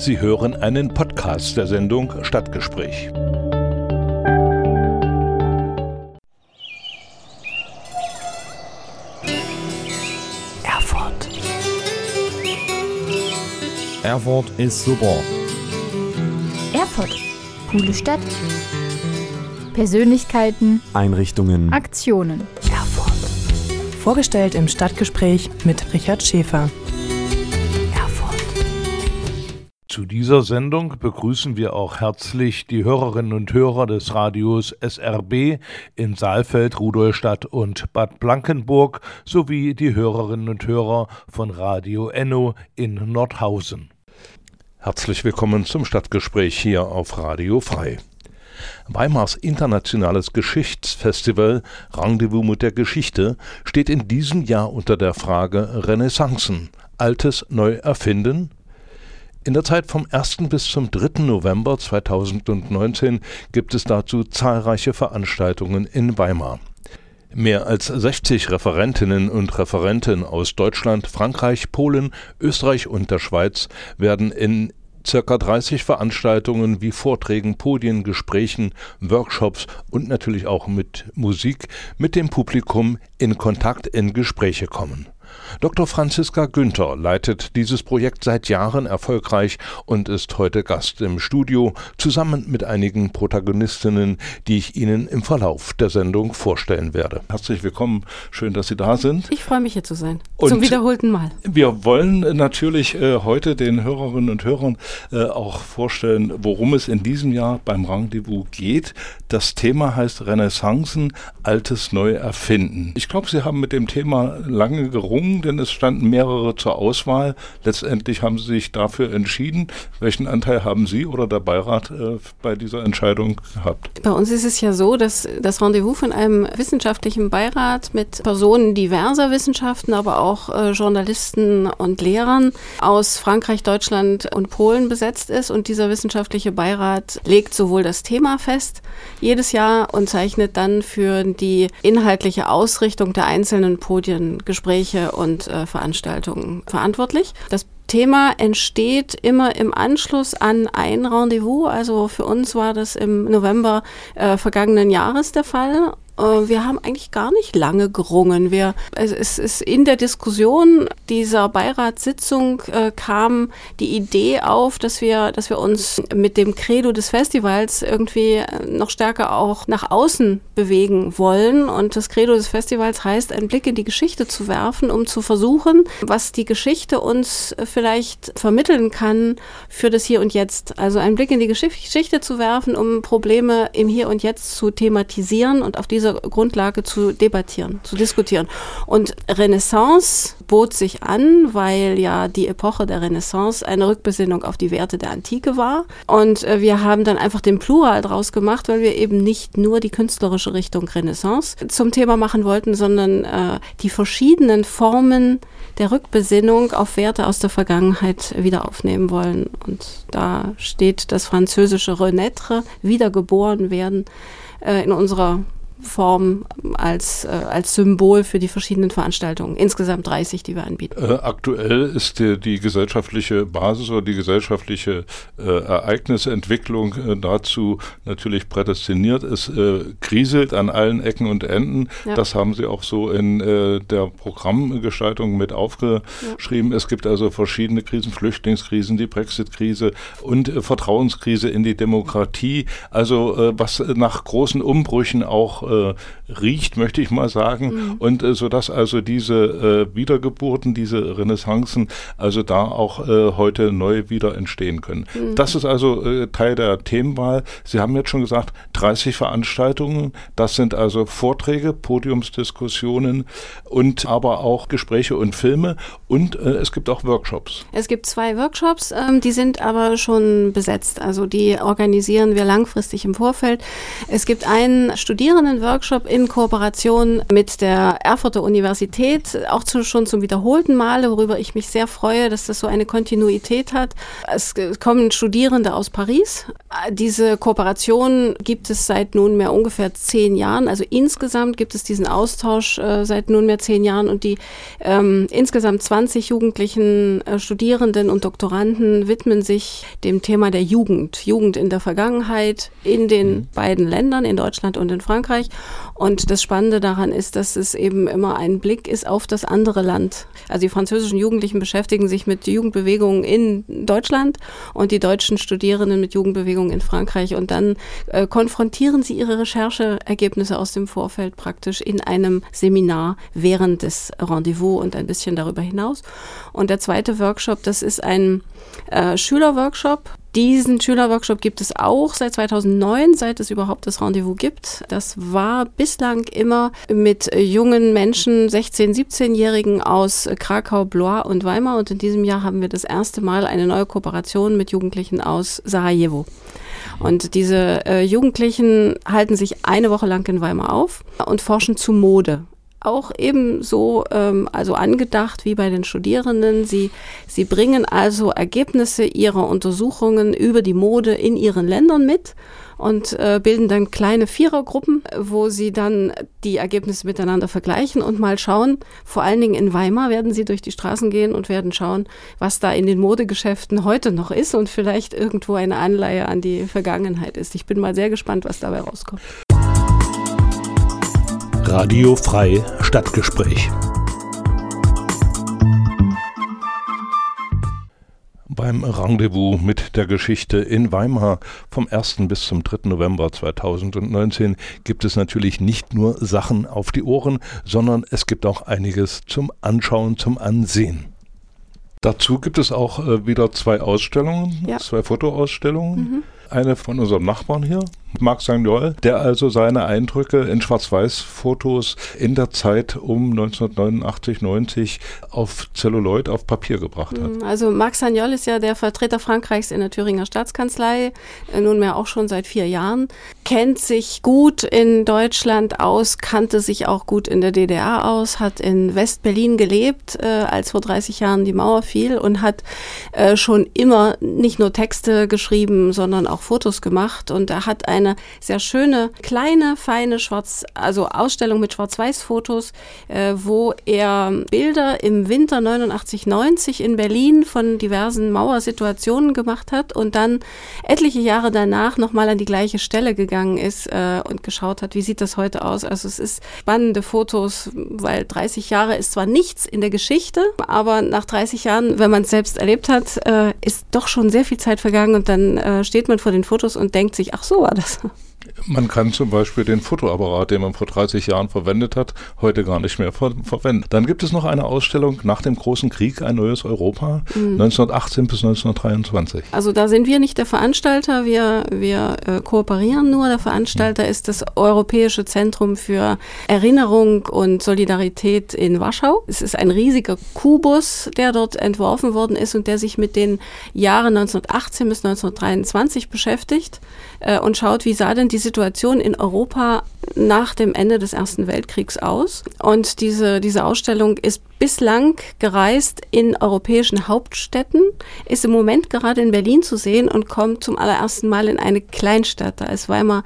Sie hören einen Podcast der Sendung Stadtgespräch. Erfurt. Erfurt ist super. Erfurt. Coole Stadt. Persönlichkeiten, Einrichtungen. Aktionen. Erfurt. Vorgestellt im Stadtgespräch mit Richard Schäfer. Dieser Sendung begrüßen wir auch herzlich die Hörerinnen und Hörer des Radios SRB in Saalfeld, Rudolstadt und Bad Blankenburg sowie die Hörerinnen und Hörer von Radio Enno in Nordhausen. Herzlich willkommen zum Stadtgespräch hier auf Radio Frei. Weimars internationales Geschichtsfestival Rendezvous mit der Geschichte steht in diesem Jahr unter der Frage Renaissancen, Altes neu erfinden? In der Zeit vom 1. bis zum 3. November 2019 gibt es dazu zahlreiche Veranstaltungen in Weimar. Mehr als 60 Referentinnen und Referenten aus Deutschland, Frankreich, Polen, Österreich und der Schweiz werden in circa 30 Veranstaltungen wie Vorträgen, Podien, Gesprächen, Workshops und natürlich auch mit Musik mit dem Publikum in Kontakt in Gespräche kommen. Dr. Franziska Günther leitet dieses Projekt seit Jahren erfolgreich und ist heute Gast im Studio zusammen mit einigen Protagonistinnen, die ich Ihnen im Verlauf der Sendung vorstellen werde. Herzlich willkommen, schön, dass Sie da sind. Ich freue mich hier zu sein. Und Zum wiederholten Mal. Wir wollen natürlich äh, heute den Hörerinnen und Hörern äh, auch vorstellen, worum es in diesem Jahr beim Rendezvous geht. Das Thema heißt Renaissancen, Altes neu erfinden. Ich glaube, Sie haben mit dem Thema lange gerungen, denn es standen mehrere zur Auswahl. Letztendlich haben Sie sich dafür entschieden. Welchen Anteil haben Sie oder der Beirat äh, bei dieser Entscheidung gehabt? Bei uns ist es ja so, dass das Rendezvous von einem wissenschaftlichen Beirat mit Personen diverser Wissenschaften, aber auch äh, Journalisten und Lehrern aus Frankreich, Deutschland und Polen besetzt ist. Und dieser wissenschaftliche Beirat legt sowohl das Thema fest jedes Jahr und zeichnet dann für die inhaltliche Ausrichtung der einzelnen Podien, Gespräche und äh, Veranstaltungen verantwortlich. Das Thema entsteht immer im Anschluss an ein Rendezvous. Also für uns war das im November äh, vergangenen Jahres der Fall. Äh, wir haben eigentlich gar nicht lange gerungen. Wir, es ist in der Diskussion dieser Beiratssitzung äh, kam die Idee auf, dass wir, dass wir uns mit dem Credo des Festivals irgendwie noch stärker auch nach außen bewegen wollen. Und das Credo des Festivals heißt, einen Blick in die Geschichte zu werfen, um zu versuchen, was die Geschichte uns vielleicht vermitteln kann für das Hier und Jetzt. Also einen Blick in die Geschichte zu werfen, um Probleme im Hier und Jetzt zu thematisieren und auf dieser Grundlage zu debattieren, zu diskutieren. Und Renaissance bot sich an, weil ja die Epoche der Renaissance eine Rückbesinnung auf die Werte der Antike war. Und äh, wir haben dann einfach den Plural draus gemacht, weil wir eben nicht nur die künstlerische Richtung Renaissance zum Thema machen wollten, sondern äh, die verschiedenen Formen der Rückbesinnung auf Werte aus der Vergangenheit wieder aufnehmen wollen. Und da steht das französische Renaître, wiedergeboren werden, äh, in unserer Form als, äh, als Symbol für die verschiedenen Veranstaltungen. Insgesamt 30, die wir anbieten. Äh, aktuell ist die, die, gesellschaftliche Basis oder die gesellschaftliche äh, Ereignisentwicklung äh, dazu natürlich prädestiniert. Es äh, kriselt an allen Ecken und Enden. Ja. Das haben Sie auch so in äh, der Programmgestaltung mit aufgeschrieben. Ja. Es gibt also verschiedene Krisen, Flüchtlingskrisen, die Brexit-Krise und Vertrauenskrise in die Demokratie. Also was nach großen Umbrüchen auch äh, riecht, möchte ich mal sagen. Mhm. Und äh, sodass also diese äh, Wiedergeburten, diese Renaissancen, also da auch äh, heute neu wieder entstehen können. Mhm. Das ist also Teil der Themenwahl. Sie haben jetzt schon gesagt, 30 Veranstaltungen. Das sind also Vorträge, Podiumsdiskussionen und aber auch Gespräche und Filme. Und äh, es gibt auch Workshops. Es gibt zwei Workshops, ähm, die sind aber schon besetzt. Also die organisieren wir langfristig im Vorfeld. Es gibt einen Studierenden einen Workshop in Kooperation mit der Erfurter Universität, auch zu, schon zum wiederholten Male, worüber ich mich sehr freue, dass das so eine Kontinuität hat. Es kommen Studierende aus Paris. Diese Kooperation gibt es seit nunmehr ungefähr zehn Jahren. Also insgesamt gibt es diesen Austausch äh, seit nunmehr zehn Jahren und die ähm, insgesamt 20 jugendlichen äh, Studierenden und Doktoranden widmen sich dem Thema der Jugend. Jugend in der Vergangenheit in den mhm. beiden Ländern, in Deutschland und in Frankreich. Und das Spannende daran ist, dass es eben immer ein Blick ist auf das andere Land. Also die französischen Jugendlichen beschäftigen sich mit Jugendbewegungen in Deutschland und die deutschen Studierenden mit Jugendbewegungen in Frankreich. Und dann äh, konfrontieren sie ihre Rechercheergebnisse aus dem Vorfeld praktisch in einem Seminar während des Rendezvous und ein bisschen darüber hinaus. Und der zweite Workshop, das ist ein äh, Schülerworkshop. Diesen Schülerworkshop gibt es auch seit 2009, seit es überhaupt das Rendezvous gibt. Das war bislang immer mit jungen Menschen, 16-, 17-Jährigen aus Krakau, Blois und Weimar. Und in diesem Jahr haben wir das erste Mal eine neue Kooperation mit Jugendlichen aus Sarajevo. Und diese äh, Jugendlichen halten sich eine Woche lang in Weimar auf und forschen zu Mode auch ebenso ähm, also angedacht wie bei den Studierenden. Sie, sie bringen also Ergebnisse ihrer Untersuchungen über die Mode in ihren Ländern mit und äh, bilden dann kleine Vierergruppen, wo sie dann die Ergebnisse miteinander vergleichen und mal schauen. Vor allen Dingen in Weimar werden sie durch die Straßen gehen und werden schauen, was da in den Modegeschäften heute noch ist und vielleicht irgendwo eine Anleihe an die Vergangenheit ist. Ich bin mal sehr gespannt, was dabei rauskommt. Radio Frei Stadtgespräch. Beim Rendezvous mit der Geschichte in Weimar vom 1. bis zum 3. November 2019 gibt es natürlich nicht nur Sachen auf die Ohren, sondern es gibt auch einiges zum Anschauen, zum Ansehen. Dazu gibt es auch äh, wieder zwei Ausstellungen, ja. zwei Fotoausstellungen. Mhm. Eine von unserem Nachbarn hier, Marc Sagnol, der also seine Eindrücke in Schwarz-Weiß-Fotos in der Zeit um 1989, 90 auf Zelluloid, auf Papier gebracht hat. Mhm, also Marc Sagnol ist ja der Vertreter Frankreichs in der Thüringer Staatskanzlei, äh, nunmehr auch schon seit vier Jahren, kennt sich gut in Deutschland aus, kannte sich auch gut in der DDR aus, hat in West-Berlin gelebt, äh, als vor 30 Jahren die Mauer fiel und hat äh, schon immer nicht nur Texte geschrieben, sondern auch Fotos gemacht und er hat ein eine sehr schöne, kleine, feine Schwarz, also Ausstellung mit Schwarz-Weiß-Fotos, äh, wo er Bilder im Winter 89, 90 in Berlin von diversen Mauersituationen gemacht hat und dann etliche Jahre danach nochmal an die gleiche Stelle gegangen ist äh, und geschaut hat, wie sieht das heute aus. Also es ist spannende Fotos, weil 30 Jahre ist zwar nichts in der Geschichte, aber nach 30 Jahren, wenn man es selbst erlebt hat, äh, ist doch schon sehr viel Zeit vergangen und dann äh, steht man vor den Fotos und denkt sich, ach so war das. Man kann zum Beispiel den Fotoapparat, den man vor 30 Jahren verwendet hat, heute gar nicht mehr ver verwenden. Dann gibt es noch eine Ausstellung nach dem großen Krieg, ein neues Europa, mhm. 1918 bis 1923. Also da sind wir nicht der Veranstalter, wir, wir äh, kooperieren nur. Der Veranstalter mhm. ist das Europäische Zentrum für Erinnerung und Solidarität in Warschau. Es ist ein riesiger Kubus, der dort entworfen worden ist und der sich mit den Jahren 1918 bis 1923 beschäftigt äh, und schaut, wie sah denn die Situation in Europa nach dem Ende des Ersten Weltkriegs aus. Und diese, diese Ausstellung ist bislang gereist in europäischen Hauptstädten, ist im Moment gerade in Berlin zu sehen und kommt zum allerersten Mal in eine Kleinstadt. Da ist Weimar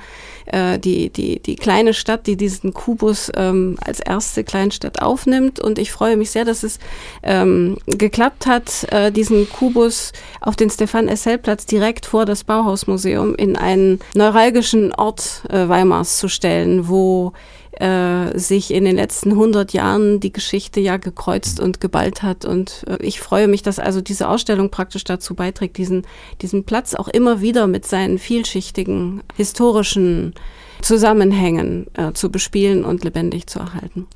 äh, die, die, die kleine Stadt, die diesen Kubus ähm, als erste Kleinstadt aufnimmt. Und ich freue mich sehr, dass es ähm, geklappt hat, äh, diesen Kubus auf den Stefan-Essel-Platz direkt vor das Bauhausmuseum in einen neuralgischen Ort äh, Weimars zu stellen, wo äh, sich in den letzten 100 Jahren die Geschichte ja gekreuzt und geballt hat. Und äh, ich freue mich, dass also diese Ausstellung praktisch dazu beiträgt, diesen, diesen Platz auch immer wieder mit seinen vielschichtigen historischen Zusammenhängen äh, zu bespielen und lebendig zu erhalten.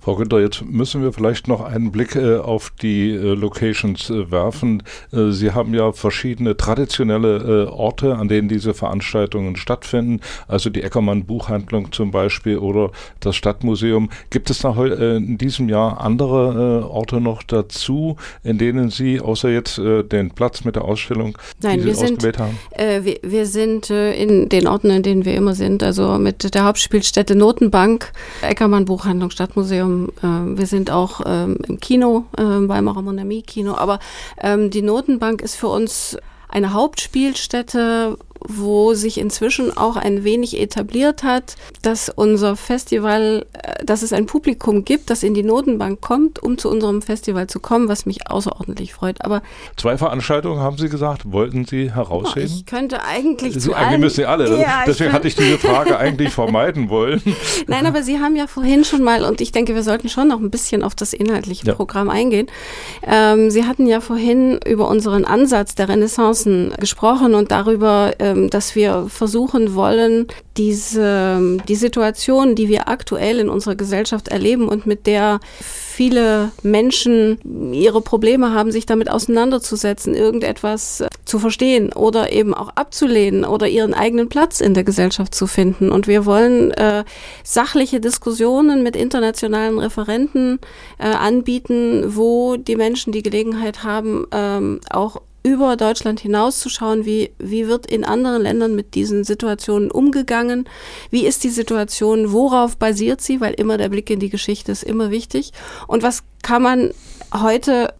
Frau Günther, jetzt müssen wir vielleicht noch einen Blick äh, auf die äh, Locations äh, werfen. Äh, Sie haben ja verschiedene traditionelle äh, Orte, an denen diese Veranstaltungen stattfinden, also die Eckermann Buchhandlung zum Beispiel oder das Stadtmuseum. Gibt es da in diesem Jahr andere Orte noch dazu, in denen Sie außer jetzt den Platz mit der Ausstellung Nein, wir sind, haben? wir, wir sind in den Orten, in denen wir immer sind, also mit der Hauptspielstätte Notenbank, Eckermann Buchhandlung Stadtmuseum. Äh, wir sind auch ähm, im Kino, äh, Weimarer Monami Kino, aber ähm, die Notenbank ist für uns eine Hauptspielstätte, wo sich inzwischen auch ein wenig etabliert hat, dass unser Festival, äh, dass es ein Publikum gibt, das in die Notenbank kommt, um zu unserem Festival zu kommen, was mich außerordentlich freut. Aber zwei Veranstaltungen haben Sie gesagt, wollten Sie herausheben? ich könnte eigentlich Sie, zu eigentlich allen, müssen Sie alle. Ja, Deswegen hatte ich diese Frage eigentlich vermeiden wollen. Nein, aber Sie haben ja vorhin schon mal, und ich denke, wir sollten schon noch ein bisschen auf das inhaltliche Ja. Programm eingehen. Ähm, Sie hatten ja vorhin über unseren Ansatz der Renaissancen gesprochen und darüber, ähm, dass wir versuchen wollen, diese, die Situation, die wir aktuell in unserer Gesellschaft erleben und mit der viele Menschen ihre Probleme haben, sich damit auseinanderzusetzen, irgendetwas äh, zu verstehen oder eben auch abzulehnen oder ihren eigenen Platz in der Gesellschaft zu finden. Und wir wollen äh, sachliche Diskussionen mit internationalen Referenten äh, anbieten, wo die Menschen die Gelegenheit haben, ähm, auch über Deutschland hinauszuschauen, wie, wie wird in anderen Ländern mit diesen Situationen umgegangen, wie ist die Situation, worauf basiert sie, weil immer der Blick in die Geschichte ist immer wichtig. Und was kann man heute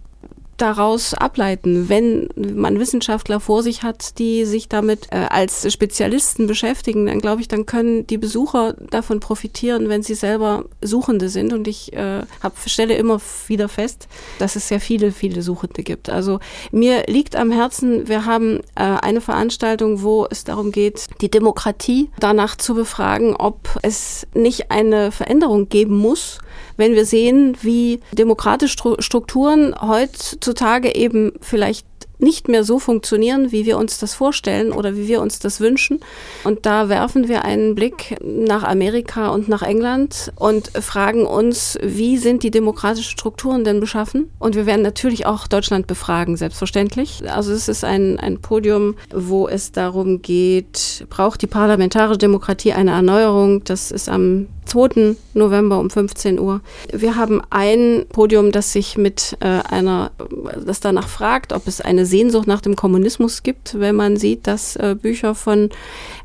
daraus ableiten, wenn man Wissenschaftler vor sich hat, die sich damit äh, als Spezialisten beschäftigen, dann glaube ich, dann können die Besucher davon profitieren, wenn sie selber Suchende sind. Und ich äh, hab, stelle immer wieder fest, dass es sehr viele, viele Suchende gibt. Also mir liegt am Herzen, wir haben äh, eine Veranstaltung, wo es darum geht, die Demokratie danach zu befragen, ob es nicht eine Veränderung geben muss, wenn wir sehen, wie demokratische Stru- Strukturen heutzutage eben vielleicht nicht mehr so funktionieren, wie wir uns das vorstellen oder wie wir uns das wünschen. Und da werfen wir einen Blick nach Amerika und nach England und fragen uns, wie sind die demokratischen Strukturen denn beschaffen? Und wir werden natürlich auch Deutschland befragen, selbstverständlich. Also es ist ein, ein Podium, wo es darum geht, braucht die parlamentarische Demokratie eine Erneuerung? Das ist am 2. November um 15 Uhr. Wir haben ein Podium, das sich mit äh, einer, das danach fragt, ob es eine Sehnsucht nach dem Kommunismus gibt, wenn man sieht, dass äh, Bücher von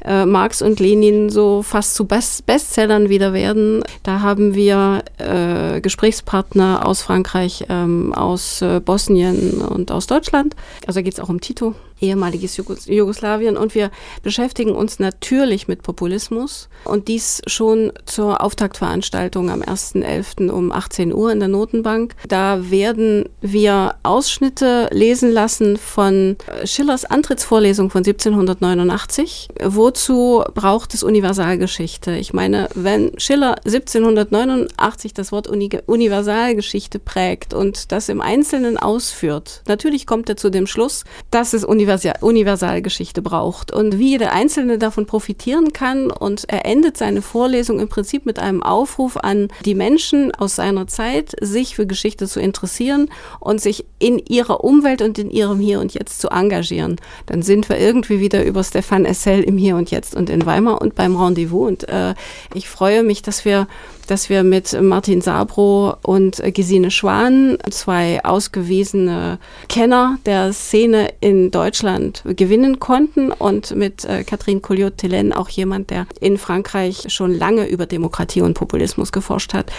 äh, Marx und Lenin so fast zu Best Bestsellern wieder werden. Da haben wir äh, Gesprächspartner aus Frankreich, ähm, aus äh, Bosnien und aus Deutschland. Also da geht es auch um Tito, ehemaliges Jugos Jugoslawien. Und wir beschäftigen uns natürlich mit Populismus und dies schon zur Auftaktveranstaltung am 1.11. um 18 Uhr in der Notenbank. Da werden wir Ausschnitte lesen lassen von äh, Schillers Antrittsvorlesung von 1789. Wozu braucht es Universalgeschichte? Ich meine, wenn Schiller 1789 das Wort Uni Universalgeschichte prägt und das im Einzelnen ausführt, natürlich kommt er zu dem Schluss, dass es Universal Universalgeschichte braucht und wie jeder Einzelne davon profitieren kann. Und er endet seine Vorlesung im Prinzip mit einem Aufruf an die Menschen aus seiner Zeit, sich für Geschichte zu interessieren und sich in ihrer Umwelt und in ihrem Hier und Jetzt zu engagieren. Dann sind wir irgendwie wieder über Stefan Essel im Hier und Jetzt und in Weimar und beim Rendezvous. Und äh, ich freue mich, dass wir dass wir mit Martin Sabro und äh, Gesine Schwan, zwei ausgewiesene Kenner der Szene in Deutschland, gewinnen konnten und mit äh, Catherine Colliot-Telen auch jemand, der in Frankreich schon lange über Demokratie und Populismus geforscht hat.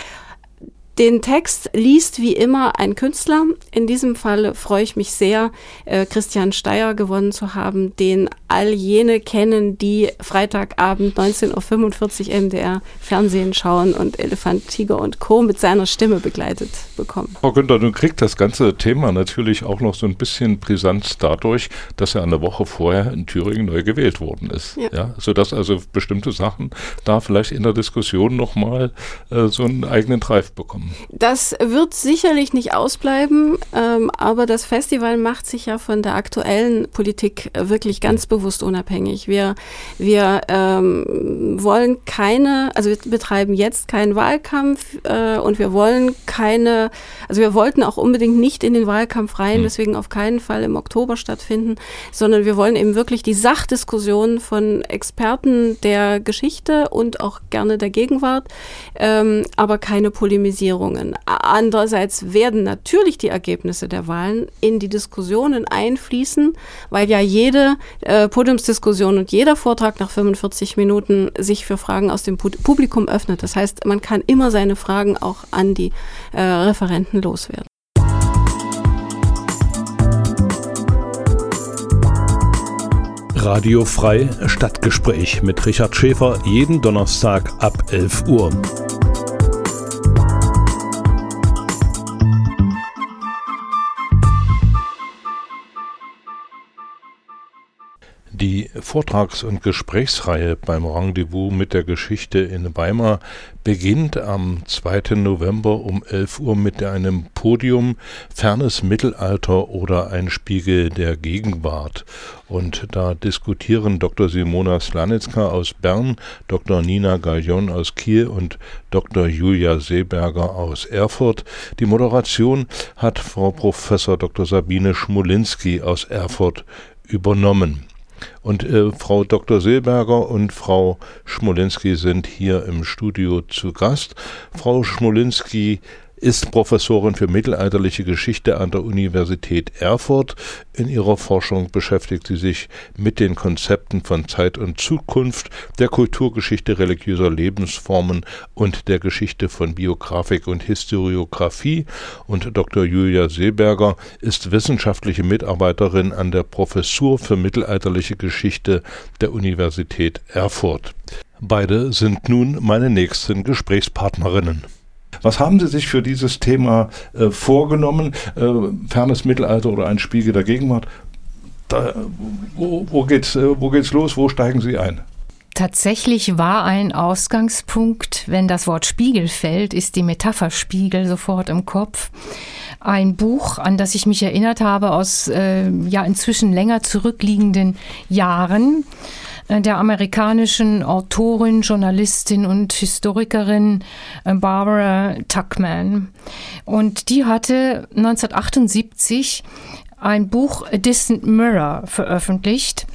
Den Text liest wie immer ein Künstler. In diesem Fall freue ich mich sehr, äh, Christian Steyer gewonnen zu haben, den all jene kennen, die Freitagabend 19.45 Uhr MDR Fernsehen schauen und Elefant, Tiger und Co. mit seiner Stimme begleitet bekommen. Frau Günther, nun kriegt das ganze Thema natürlich auch noch so ein bisschen Brisanz dadurch, dass er eine Woche vorher in Thüringen neu gewählt worden ist. Ja. Ja. sodass also bestimmte Sachen da vielleicht in der Diskussion nochmal äh, so einen eigenen Treif bekommen. Das wird sicherlich nicht ausbleiben, ähm, aber das Festival macht sich ja von der aktuellen Politik wirklich ganz bewusst unabhängig. Wir, wir ähm, wollen keine, also wir betreiben jetzt keinen Wahlkampf äh, und wir wollen keine, also wir wollten auch unbedingt nicht in den Wahlkampf rein, Hm. deswegen auf keinen Fall im Oktober stattfinden, sondern wir wollen eben wirklich die Sachdiskussion von Experten der Geschichte und auch gerne der Gegenwart, ähm, aber keine polemisierende Nominierungen. Andererseits werden natürlich die Ergebnisse der Wahlen in die Diskussionen einfließen, weil ja jede äh, Podiumsdiskussion und jeder Vortrag nach 45 Minuten sich für Fragen aus dem Publikum öffnet. Das heißt, man kann immer seine Fragen auch an die äh, Referenten loswerden. Radio Frei Stadtgespräch mit Richard Schäfer jeden Donnerstag ab 11 Uhr. Die Vortrags- und Gesprächsreihe beim Rendezvous mit der Geschichte in Weimar beginnt am 2. November um 11 Uhr mit einem Podium Fernes Mittelalter oder ein Spiegel der Gegenwart. Und da diskutieren Dr. Simona Slanitzka aus Bern, Dr. Nina Gallion aus Kiel und Dr. Julia Seeberger aus Erfurt. Die Moderation hat Frau Professor Dr. Sabine Schmulinski aus Erfurt übernommen. Und äh, Frau Dr. Seeberger und Frau Schmolinski sind hier im Studio zu Gast. Frau Schmolinski ist Professorin für mittelalterliche Geschichte an der Universität Erfurt. In ihrer Forschung beschäftigt sie sich mit den Konzepten von Zeit und Zukunft, der Kulturgeschichte religiöser Lebensformen und der Geschichte von Biografik und Historiographie. Und Dr. Julia Seeberger ist wissenschaftliche Mitarbeiterin an der Professur für mittelalterliche Geschichte der Universität Erfurt. Beide sind nun meine nächsten Gesprächspartnerinnen. Was haben Sie sich für dieses Thema äh, vorgenommen? Äh, fernes Mittelalter oder ein Spiegel der Gegenwart? Da, wo, wo, geht's, äh, wo geht's los? Wo steigen Sie ein? Tatsächlich war ein Ausgangspunkt, wenn das Wort Spiegel fällt, ist die Metapher Spiegel sofort im Kopf. Ein Buch, an das ich mich erinnert habe aus äh, ja inzwischen länger zurückliegenden Jahren der amerikanischen Autorin, Journalistin und Historikerin äh, Barbara Tuckman. Und die hatte 1978 ein Buch A Distant Mirror veröffentlicht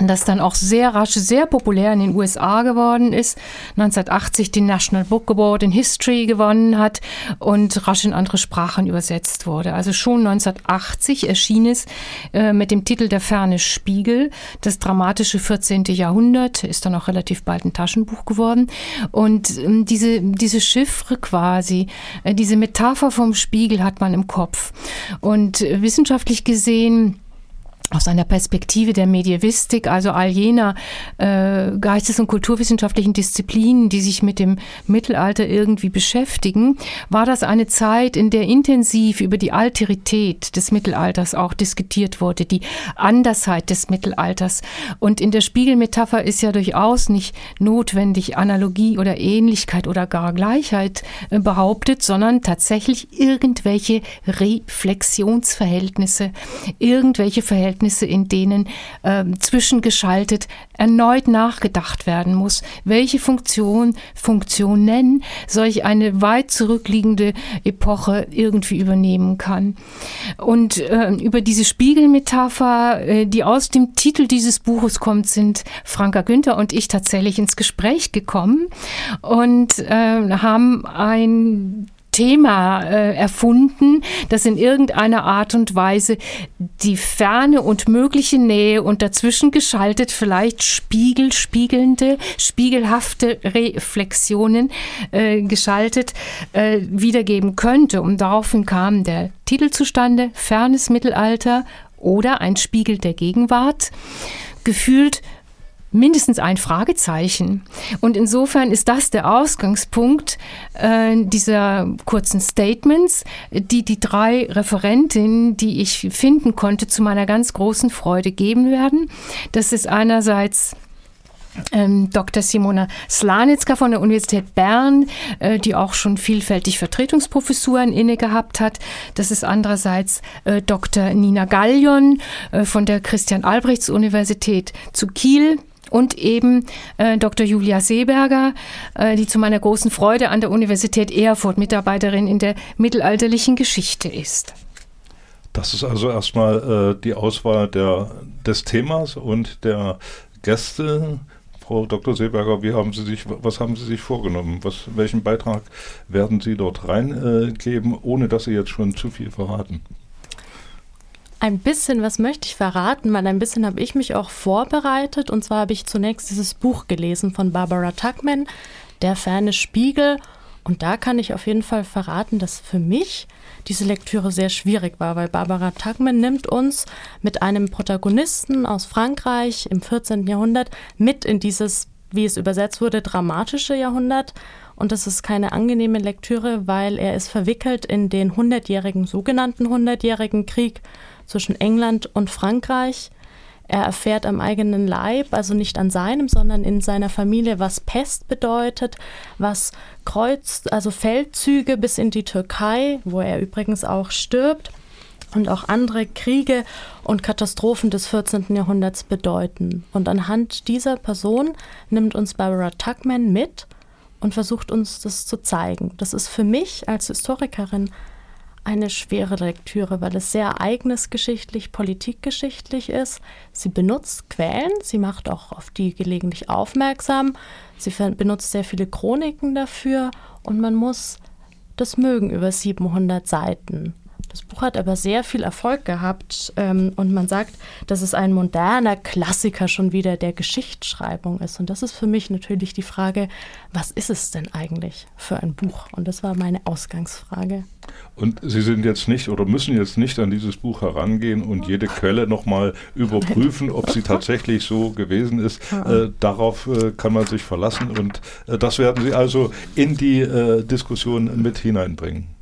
das dann auch sehr rasch sehr populär in den USA geworden ist, 1980 den National Book Award in History gewonnen hat und rasch in andere Sprachen übersetzt wurde. Also schon 1980 erschien es äh, mit dem Titel Der ferne Spiegel, das dramatische 14. Jahrhundert, ist dann auch relativ bald ein Taschenbuch geworden. Und ähm, diese, diese Chiffre quasi, äh, diese Metapher vom Spiegel hat man im Kopf. Und äh, wissenschaftlich gesehen, aus einer Perspektive der Medievistik, also all jener äh, geistes- und kulturwissenschaftlichen Disziplinen, die sich mit dem Mittelalter irgendwie beschäftigen, war das eine Zeit, in der intensiv über die Alterität des Mittelalters auch diskutiert wurde, die Andersheit des Mittelalters. Und in der Spiegelmetapher ist ja durchaus nicht notwendig Analogie oder Ähnlichkeit oder gar Gleichheit äh, behauptet, sondern tatsächlich irgendwelche Reflexionsverhältnisse, irgendwelche Verhältnisse, Verhältnisse, in denen äh, zwischengeschaltet erneut nachgedacht werden muss, welche Funktion, Funktionen solch eine weit zurückliegende Epoche irgendwie übernehmen kann. Und äh, über diese Spiegelmetapher, äh, die aus dem Titel dieses Buches kommt, sind Franka Günther und ich tatsächlich ins Gespräch gekommen und äh, haben ein Thema äh, erfunden, das in irgendeiner Art und Weise die ferne und mögliche Nähe und dazwischen geschaltet vielleicht spiegelspiegelnde, spiegelhafte Reflexionen äh, geschaltet äh, wiedergeben könnte. Und daraufhin kam der Titel zustande, Fernes Mittelalter oder ein Spiegel der Gegenwart. Gefühlt mindestens ein Fragezeichen. Und insofern ist das der Ausgangspunkt äh, dieser kurzen Statements, die die drei Referentinnen, die ich finden konnte, zu meiner ganz großen Freude geben werden. Das ist einerseits ähm, Dr. Simona Slanitzka von der Universität Bern, äh, die auch schon vielfältig Vertretungsprofessuren inne gehabt hat. Das ist andererseits äh, Dr. Nina Gallion äh, von der Christian Albrechts Universität zu Kiel und eben äh, Dr. Julia Seeberger, äh, die zu meiner großen Freude an der Universität Erfurt Mitarbeiterin in der mittelalterlichen Geschichte ist. Das ist also erstmal äh, die Auswahl der, des Themas und der Gäste. Frau Dr. Seeberger, wie haben Sie sich, was haben Sie sich vorgenommen? Was, welchen Beitrag werden Sie dort reingeben, ohne dass Sie jetzt schon zu viel verraten? Ein bisschen was möchte ich verraten, weil ein bisschen habe ich mich auch vorbereitet. Und zwar habe ich zunächst dieses Buch gelesen von Barbara Tuckman, Der ferne Spiegel. Und da kann ich auf jeden Fall verraten, dass für mich diese Lektüre sehr schwierig war, weil Barbara Tuckman nimmt uns mit einem Protagonisten aus Frankreich im 14. Jahrhundert mit in dieses, wie es übersetzt wurde, dramatische Jahrhundert. Und das ist keine angenehme Lektüre, weil er ist verwickelt in den hundertjährigen, sogenannten hundertjährigen Krieg zwischen England und Frankreich. Er erfährt am eigenen Leib, also nicht an seinem, sondern in seiner Familie, was Pest bedeutet, was Kreuz, also Feldzüge bis in die Türkei, wo er übrigens auch stirbt, und auch andere Kriege und Katastrophen des 14. Jahrhunderts bedeuten. Und anhand dieser Person nimmt uns Barbara Tuckman mit und versucht uns das zu zeigen. Das ist für mich als Historikerin eine schwere Lektüre, weil es sehr ereignisgeschichtlich, politikgeschichtlich ist. Sie benutzt Quellen, sie macht auch auf die gelegentlich aufmerksam, sie benutzt sehr viele Chroniken dafür und man muss das mögen über 700 Seiten. Das Buch hat aber sehr viel Erfolg gehabt ähm, und man sagt, dass es ein moderner Klassiker schon wieder der Geschichtsschreibung ist. Und das ist für mich natürlich die Frage, was ist es denn eigentlich für ein Buch? Und das war meine Ausgangsfrage. Und Sie sind jetzt nicht oder müssen jetzt nicht an dieses Buch herangehen und jede Quelle nochmal überprüfen, ob sie tatsächlich so gewesen ist. Äh, darauf äh, kann man sich verlassen und äh, das werden Sie also in die äh, Diskussion mit hineinbringen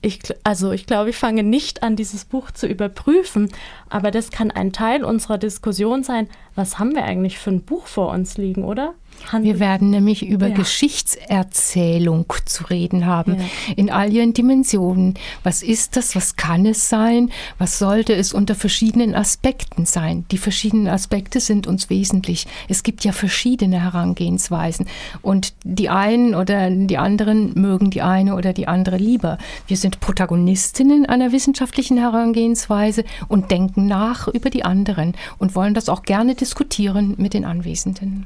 ich, also ich glaube, ich fange nicht an, dieses Buch zu überprüfen, aber das kann ein Teil unserer Diskussion sein. Was haben wir eigentlich für ein Buch vor uns liegen, oder? Wir werden nämlich über ja. Geschichtserzählung zu reden haben, ja. in all ihren Dimensionen. Was ist das? Was kann es sein? Was sollte es unter verschiedenen Aspekten sein? Die verschiedenen Aspekte sind uns wesentlich. Es gibt ja verschiedene Herangehensweisen und die einen oder die anderen mögen die eine oder die andere lieber. Wir sind Protagonistinnen einer wissenschaftlichen Herangehensweise und denken nach über die anderen und wollen das auch gerne diskutieren mit den Anwesenden.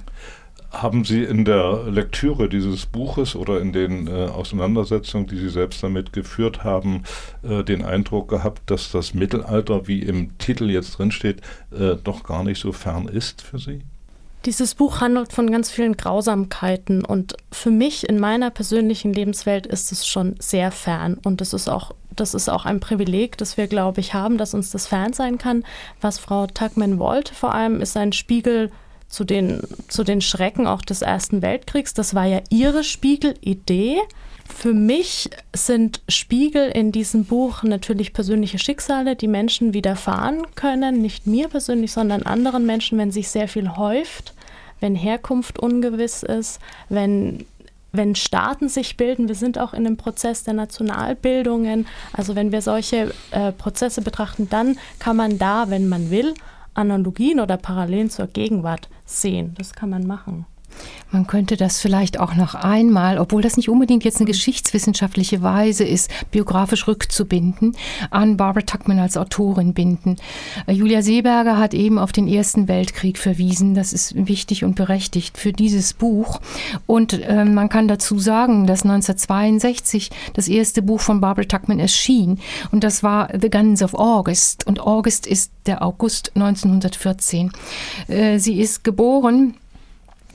Haben Sie in der Lektüre dieses Buches oder in den äh, Auseinandersetzungen, die Sie selbst damit geführt haben, äh, den Eindruck gehabt, dass das Mittelalter, wie im Titel jetzt drinsteht, äh, doch gar nicht so fern ist für Sie? Dieses Buch handelt von ganz vielen Grausamkeiten und für mich in meiner persönlichen Lebenswelt ist es schon sehr fern und das ist auch das ist auch ein Privileg, das wir, glaube ich, haben, dass uns das fern sein kann. Was Frau Tuckman wollte vor allem, ist ein Spiegel zu den, zu den Schrecken auch des Ersten Weltkriegs. Das war ja ihre Spiegelidee. Für mich sind Spiegel in diesem Buch natürlich persönliche Schicksale, die Menschen widerfahren können. Nicht mir persönlich, sondern anderen Menschen, wenn sich sehr viel häuft, wenn Herkunft ungewiss ist, wenn wenn Staaten sich bilden, wir sind auch in einem Prozess der Nationalbildungen, also wenn wir solche äh, Prozesse betrachten, dann kann man da, wenn man will, Analogien oder Parallelen zur Gegenwart sehen. Das kann man machen. Man könnte das vielleicht auch noch einmal, obwohl das nicht unbedingt jetzt eine geschichtswissenschaftliche Weise ist, biografisch rückzubinden, an Barbara Tuckman als Autorin binden. Äh, Julia Seeberger hat eben auf den Ersten Weltkrieg verwiesen. Das ist wichtig und berechtigt für dieses Buch. Und äh, man kann dazu sagen, dass 1962 das erste Buch von Barbara Tuckman erschien. Und das war The Guns of August. Und August ist der August 1914. Äh, sie ist geboren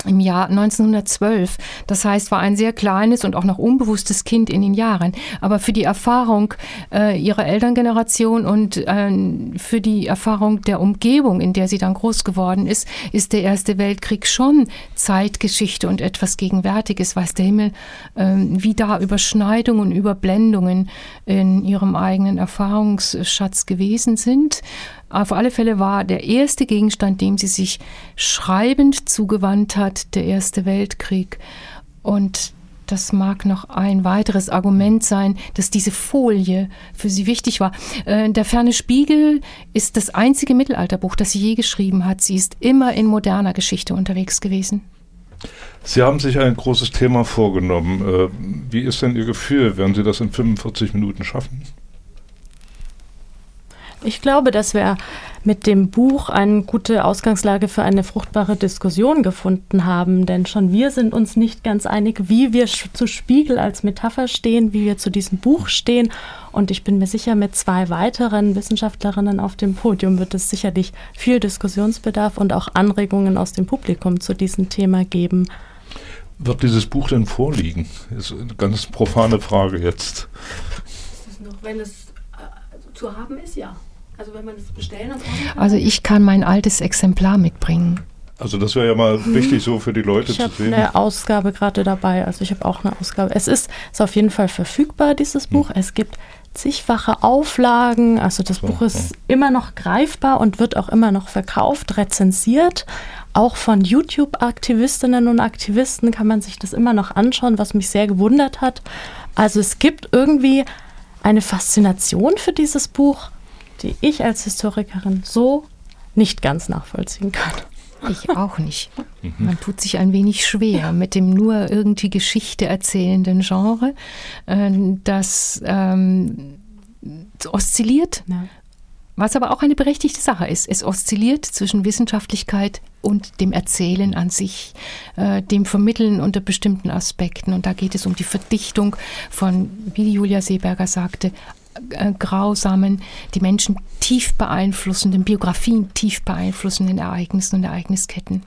im Jahr 1912. Das heißt, war ein sehr kleines und auch noch unbewusstes Kind in den Jahren. Aber für die Erfahrung äh, ihrer Elterngeneration und äh, für die Erfahrung der Umgebung, in der sie dann groß geworden ist, ist der Erste Weltkrieg schon Zeitgeschichte und etwas Gegenwärtiges. Weiß der Himmel, äh, wie da Überschneidungen, Überblendungen in ihrem eigenen Erfahrungsschatz gewesen sind. Auf alle Fälle war der erste Gegenstand, dem sie sich schreibend zugewandt hat, der Erste Weltkrieg. Und das mag noch ein weiteres Argument sein, dass diese Folie für sie wichtig war. Äh, der ferne Spiegel ist das einzige Mittelalterbuch, das sie je geschrieben hat. Sie ist immer in moderner Geschichte unterwegs gewesen. Sie haben sich ein großes Thema vorgenommen. Äh, wie ist denn Ihr Gefühl? Werden Sie das in 45 Minuten schaffen? Ich glaube, dass wir mit dem Buch eine gute Ausgangslage für eine fruchtbare Diskussion gefunden haben, denn schon wir sind uns nicht ganz einig, wie wir zu Spiegel als Metapher stehen, wie wir zu diesem Buch stehen. Und ich bin mir sicher, mit zwei weiteren Wissenschaftlerinnen auf dem Podium wird es sicherlich viel Diskussionsbedarf und auch Anregungen aus dem Publikum zu diesem Thema geben. Wird dieses Buch denn vorliegen? Das ist eine ganz profane Frage jetzt. Ist es noch, wenn es äh, zu haben ist, ja. Also wenn man es bestellen kann. Also ich kann mein altes Exemplar mitbringen. Also das wäre ja mal mhm. wichtig so für die Leute ich zu sehen. Ich habe eine Ausgabe gerade dabei. Also ich habe auch eine Ausgabe. Es ist, ist auf jeden Fall verfügbar, dieses Buch. Mhm. Es gibt zigfache Auflagen. Also das so, Buch ist so. immer noch greifbar und wird auch immer noch verkauft, rezensiert. Auch von YouTube-Aktivistinnen und Aktivisten kann man sich das immer noch anschauen, was mich sehr gewundert hat. Also es gibt irgendwie eine Faszination für dieses Buch die ich als Historikerin so nicht ganz nachvollziehen kann. Ich auch nicht. Mhm. Man tut sich ein wenig schwer mit dem nur irgendwie Geschichte erzählenden Genre. Äh, das ähm, oszilliert, was aber auch eine berechtigte Sache ist. Es oszilliert zwischen Wissenschaftlichkeit und dem Erzählen an sich, äh, dem Vermitteln unter bestimmten Aspekten. Und da geht es um die Verdichtung von, wie Julia Seeberger sagte, äh, grausamen, die Menschen tief beeinflussenden, Biografien tief beeinflussenden Ereignissen und Ereignisketten.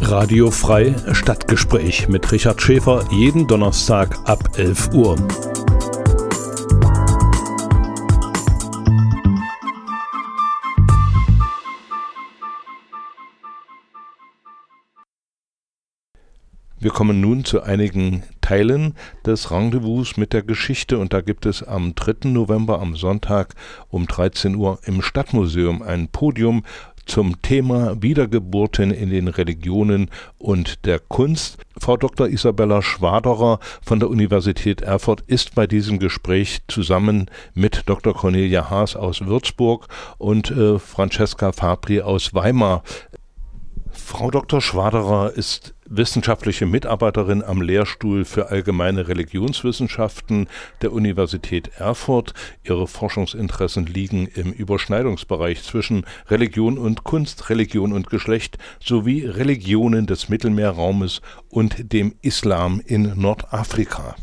Radio Frei Stadtgespräch mit Richard Schäfer jeden Donnerstag ab 11 Uhr. Wir kommen nun zu einigen Teilen des Rendezvous mit der Geschichte und da gibt es am 3. November am Sonntag um 13 Uhr im Stadtmuseum ein Podium zum Thema Wiedergeburten in den Religionen und der Kunst. Frau Dr. Isabella Schwaderer von der Universität Erfurt ist bei diesem Gespräch zusammen mit Dr. Cornelia Haas aus Würzburg und äh, Francesca Fabri aus Weimar. Frau Dr. Schwaderer ist wissenschaftliche Mitarbeiterin am Lehrstuhl für allgemeine Religionswissenschaften der Universität Erfurt. Ihre Forschungsinteressen liegen im Überschneidungsbereich zwischen Religion und Kunst, Religion und Geschlecht sowie Religionen des Mittelmeerraumes und dem Islam in Nordafrika.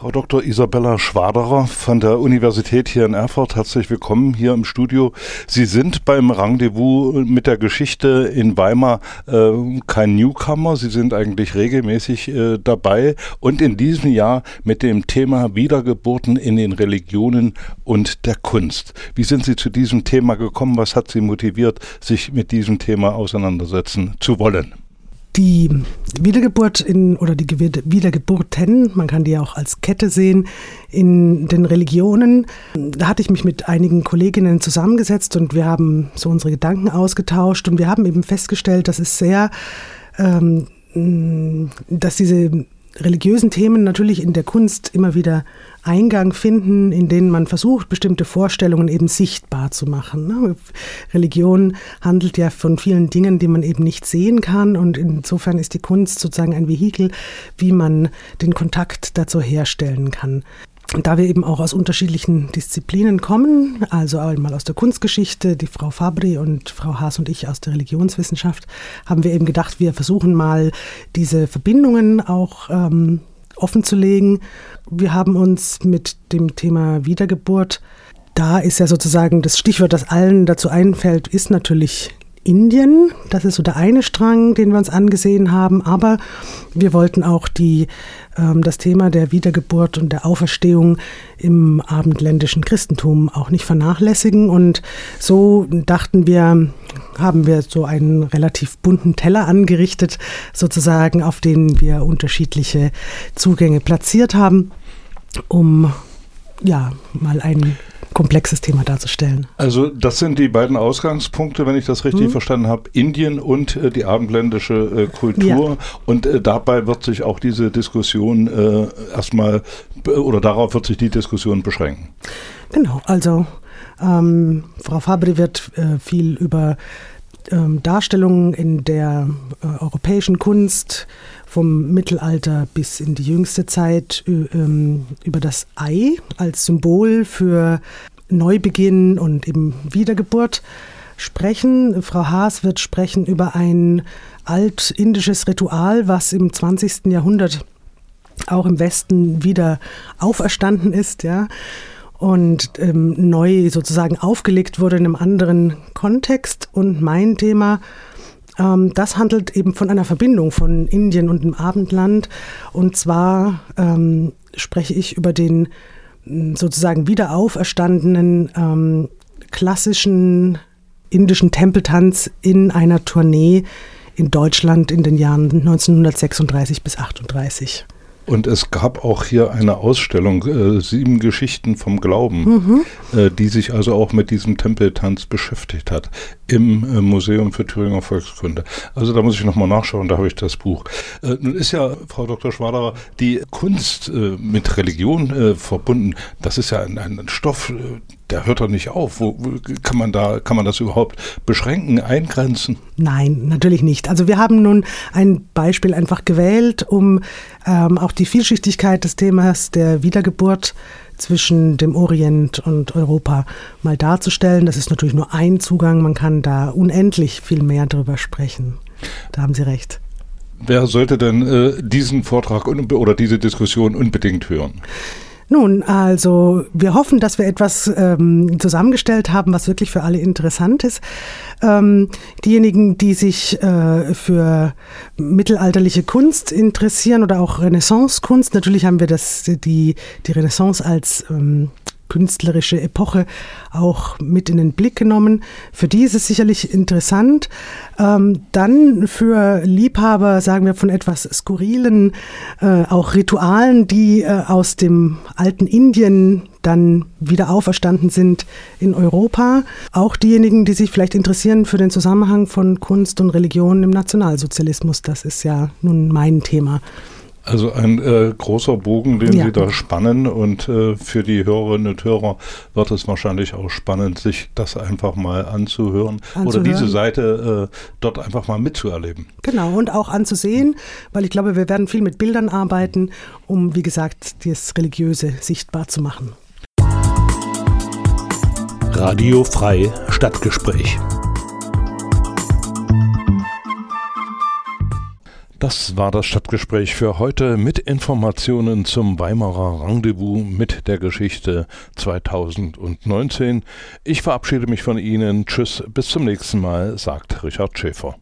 Frau Dr. Isabella Schwaderer von der Universität hier in Erfurt, herzlich willkommen hier im Studio. Sie sind beim Rendezvous mit der Geschichte in Weimar äh, kein Newcomer, Sie sind eigentlich regelmäßig äh, dabei und in diesem Jahr mit dem Thema Wiedergeburten in den Religionen und der Kunst. Wie sind Sie zu diesem Thema gekommen? Was hat Sie motiviert, sich mit diesem Thema auseinandersetzen zu wollen? Die Wiedergeburt in, oder die Wiedergeburten, man kann die auch als Kette sehen, in den Religionen. Da hatte ich mich mit einigen Kolleginnen zusammengesetzt und wir haben so unsere Gedanken ausgetauscht und wir haben eben festgestellt, dass es sehr, ähm, dass diese religiösen Themen natürlich in der Kunst immer wieder Eingang finden, in denen man versucht, bestimmte Vorstellungen eben sichtbar zu machen. Ne? Religion handelt ja von vielen Dingen, die man eben nicht sehen kann und insofern ist die Kunst sozusagen ein Vehikel, wie man den Kontakt dazu herstellen kann. Da wir eben auch aus unterschiedlichen Disziplinen kommen, also einmal aus der Kunstgeschichte, die Frau Fabri und Frau Haas und ich aus der Religionswissenschaft, haben wir eben gedacht, wir versuchen mal diese Verbindungen auch ähm, offen zu legen. Wir haben uns mit dem Thema Wiedergeburt, da ist ja sozusagen das Stichwort, das allen dazu einfällt, ist natürlich Indien. Das ist so der eine Strang, den wir uns angesehen haben. Aber wir wollten auch die, ähm, das Thema der Wiedergeburt und der Auferstehung im abendländischen Christentum auch nicht vernachlässigen. Und so dachten wir, haben wir so einen relativ bunten Teller angerichtet, sozusagen, auf den wir unterschiedliche Zugänge platziert haben, um ja mal einen komplexes Thema darzustellen. Also das sind die beiden Ausgangspunkte, wenn ich das richtig hm. verstanden habe, Indien und äh, die abendländische äh, Kultur. Ja. Und äh, dabei wird sich auch diese Diskussion äh, erstmal, oder darauf wird sich die Diskussion beschränken. Genau, also ähm, Frau Fabri wird äh, viel über ähm, Darstellungen in der äh, europäischen Kunst vom Mittelalter bis in die jüngste Zeit ähm, über das Ei als Symbol für Neubeginn und eben Wiedergeburt sprechen. Frau Haas wird sprechen über ein altindisches Ritual, was im 20. Jahrhundert auch im Westen wieder auferstanden ist, ja, und ähm, neu sozusagen aufgelegt wurde in einem anderen Kontext. Und mein Thema, ähm, das handelt eben von einer Verbindung von Indien und dem Abendland. Und zwar ähm, spreche ich über den sozusagen wieder auferstandenen ähm, klassischen indischen Tempeltanz in einer Tournee in Deutschland in den Jahren 1936 bis 1938. Und es gab auch hier eine Ausstellung, äh, Sieben Geschichten vom Glauben, mhm. äh, die sich also auch mit diesem Tempeltanz beschäftigt hat im äh, Museum für Thüringer Volkskunde. Also da muss ich nochmal nachschauen, da habe ich das Buch. Äh, nun ist ja, Frau Dr. Schwaderer, die Kunst äh, mit Religion äh, verbunden. Das ist ja ein, ein Stoff, der hört doch nicht auf. Wo, wo, kann man da, kann man das überhaupt beschränken, eingrenzen? Nein, natürlich nicht. Also wir haben nun ein Beispiel einfach gewählt, um ähm, auch die Vielschichtigkeit des Themas der Wiedergeburt zwischen dem Orient und Europa mal darzustellen. Das ist natürlich nur ein Zugang. Man kann da unendlich viel mehr darüber sprechen. Da haben Sie recht. Wer sollte denn äh, diesen Vortrag oder diese Diskussion unbedingt hören? Nun, also wir hoffen, dass wir etwas ähm, zusammengestellt haben, was wirklich für alle interessant ist. Ähm, diejenigen, die sich äh, für mittelalterliche Kunst interessieren oder auch Renaissance-Kunst, natürlich haben wir das, die, die Renaissance als ähm, künstlerische Epoche auch mit in den Blick genommen. Für die ist es sicherlich interessant. Ähm, dann für Liebhaber, sagen wir, von etwas skurrilen, äh, auch Ritualen, die äh, aus dem alten Indien dann wieder auferstanden sind in Europa. Auch diejenigen, die sich vielleicht interessieren für den Zusammenhang von Kunst und Religion im Nationalsozialismus. Das ist ja nun mein Thema. Also ein äh, großer Bogen, den ja. Sie da spannen und äh, für die Hörerinnen und Hörer wird es wahrscheinlich auch spannend, sich das einfach mal anzuhören, anzuhören. oder diese Seite äh, dort einfach mal mitzuerleben. Genau und auch anzusehen, weil ich glaube, wir werden viel mit Bildern arbeiten, um wie gesagt das Religiöse sichtbar zu machen. Radio Frei Stadtgespräch. Das war das Stadtgespräch für heute mit Informationen zum Weimarer Rendezvous mit der Geschichte 2019. Ich verabschiede mich von Ihnen. Tschüss, bis zum nächsten Mal, sagt Richard Schäfer.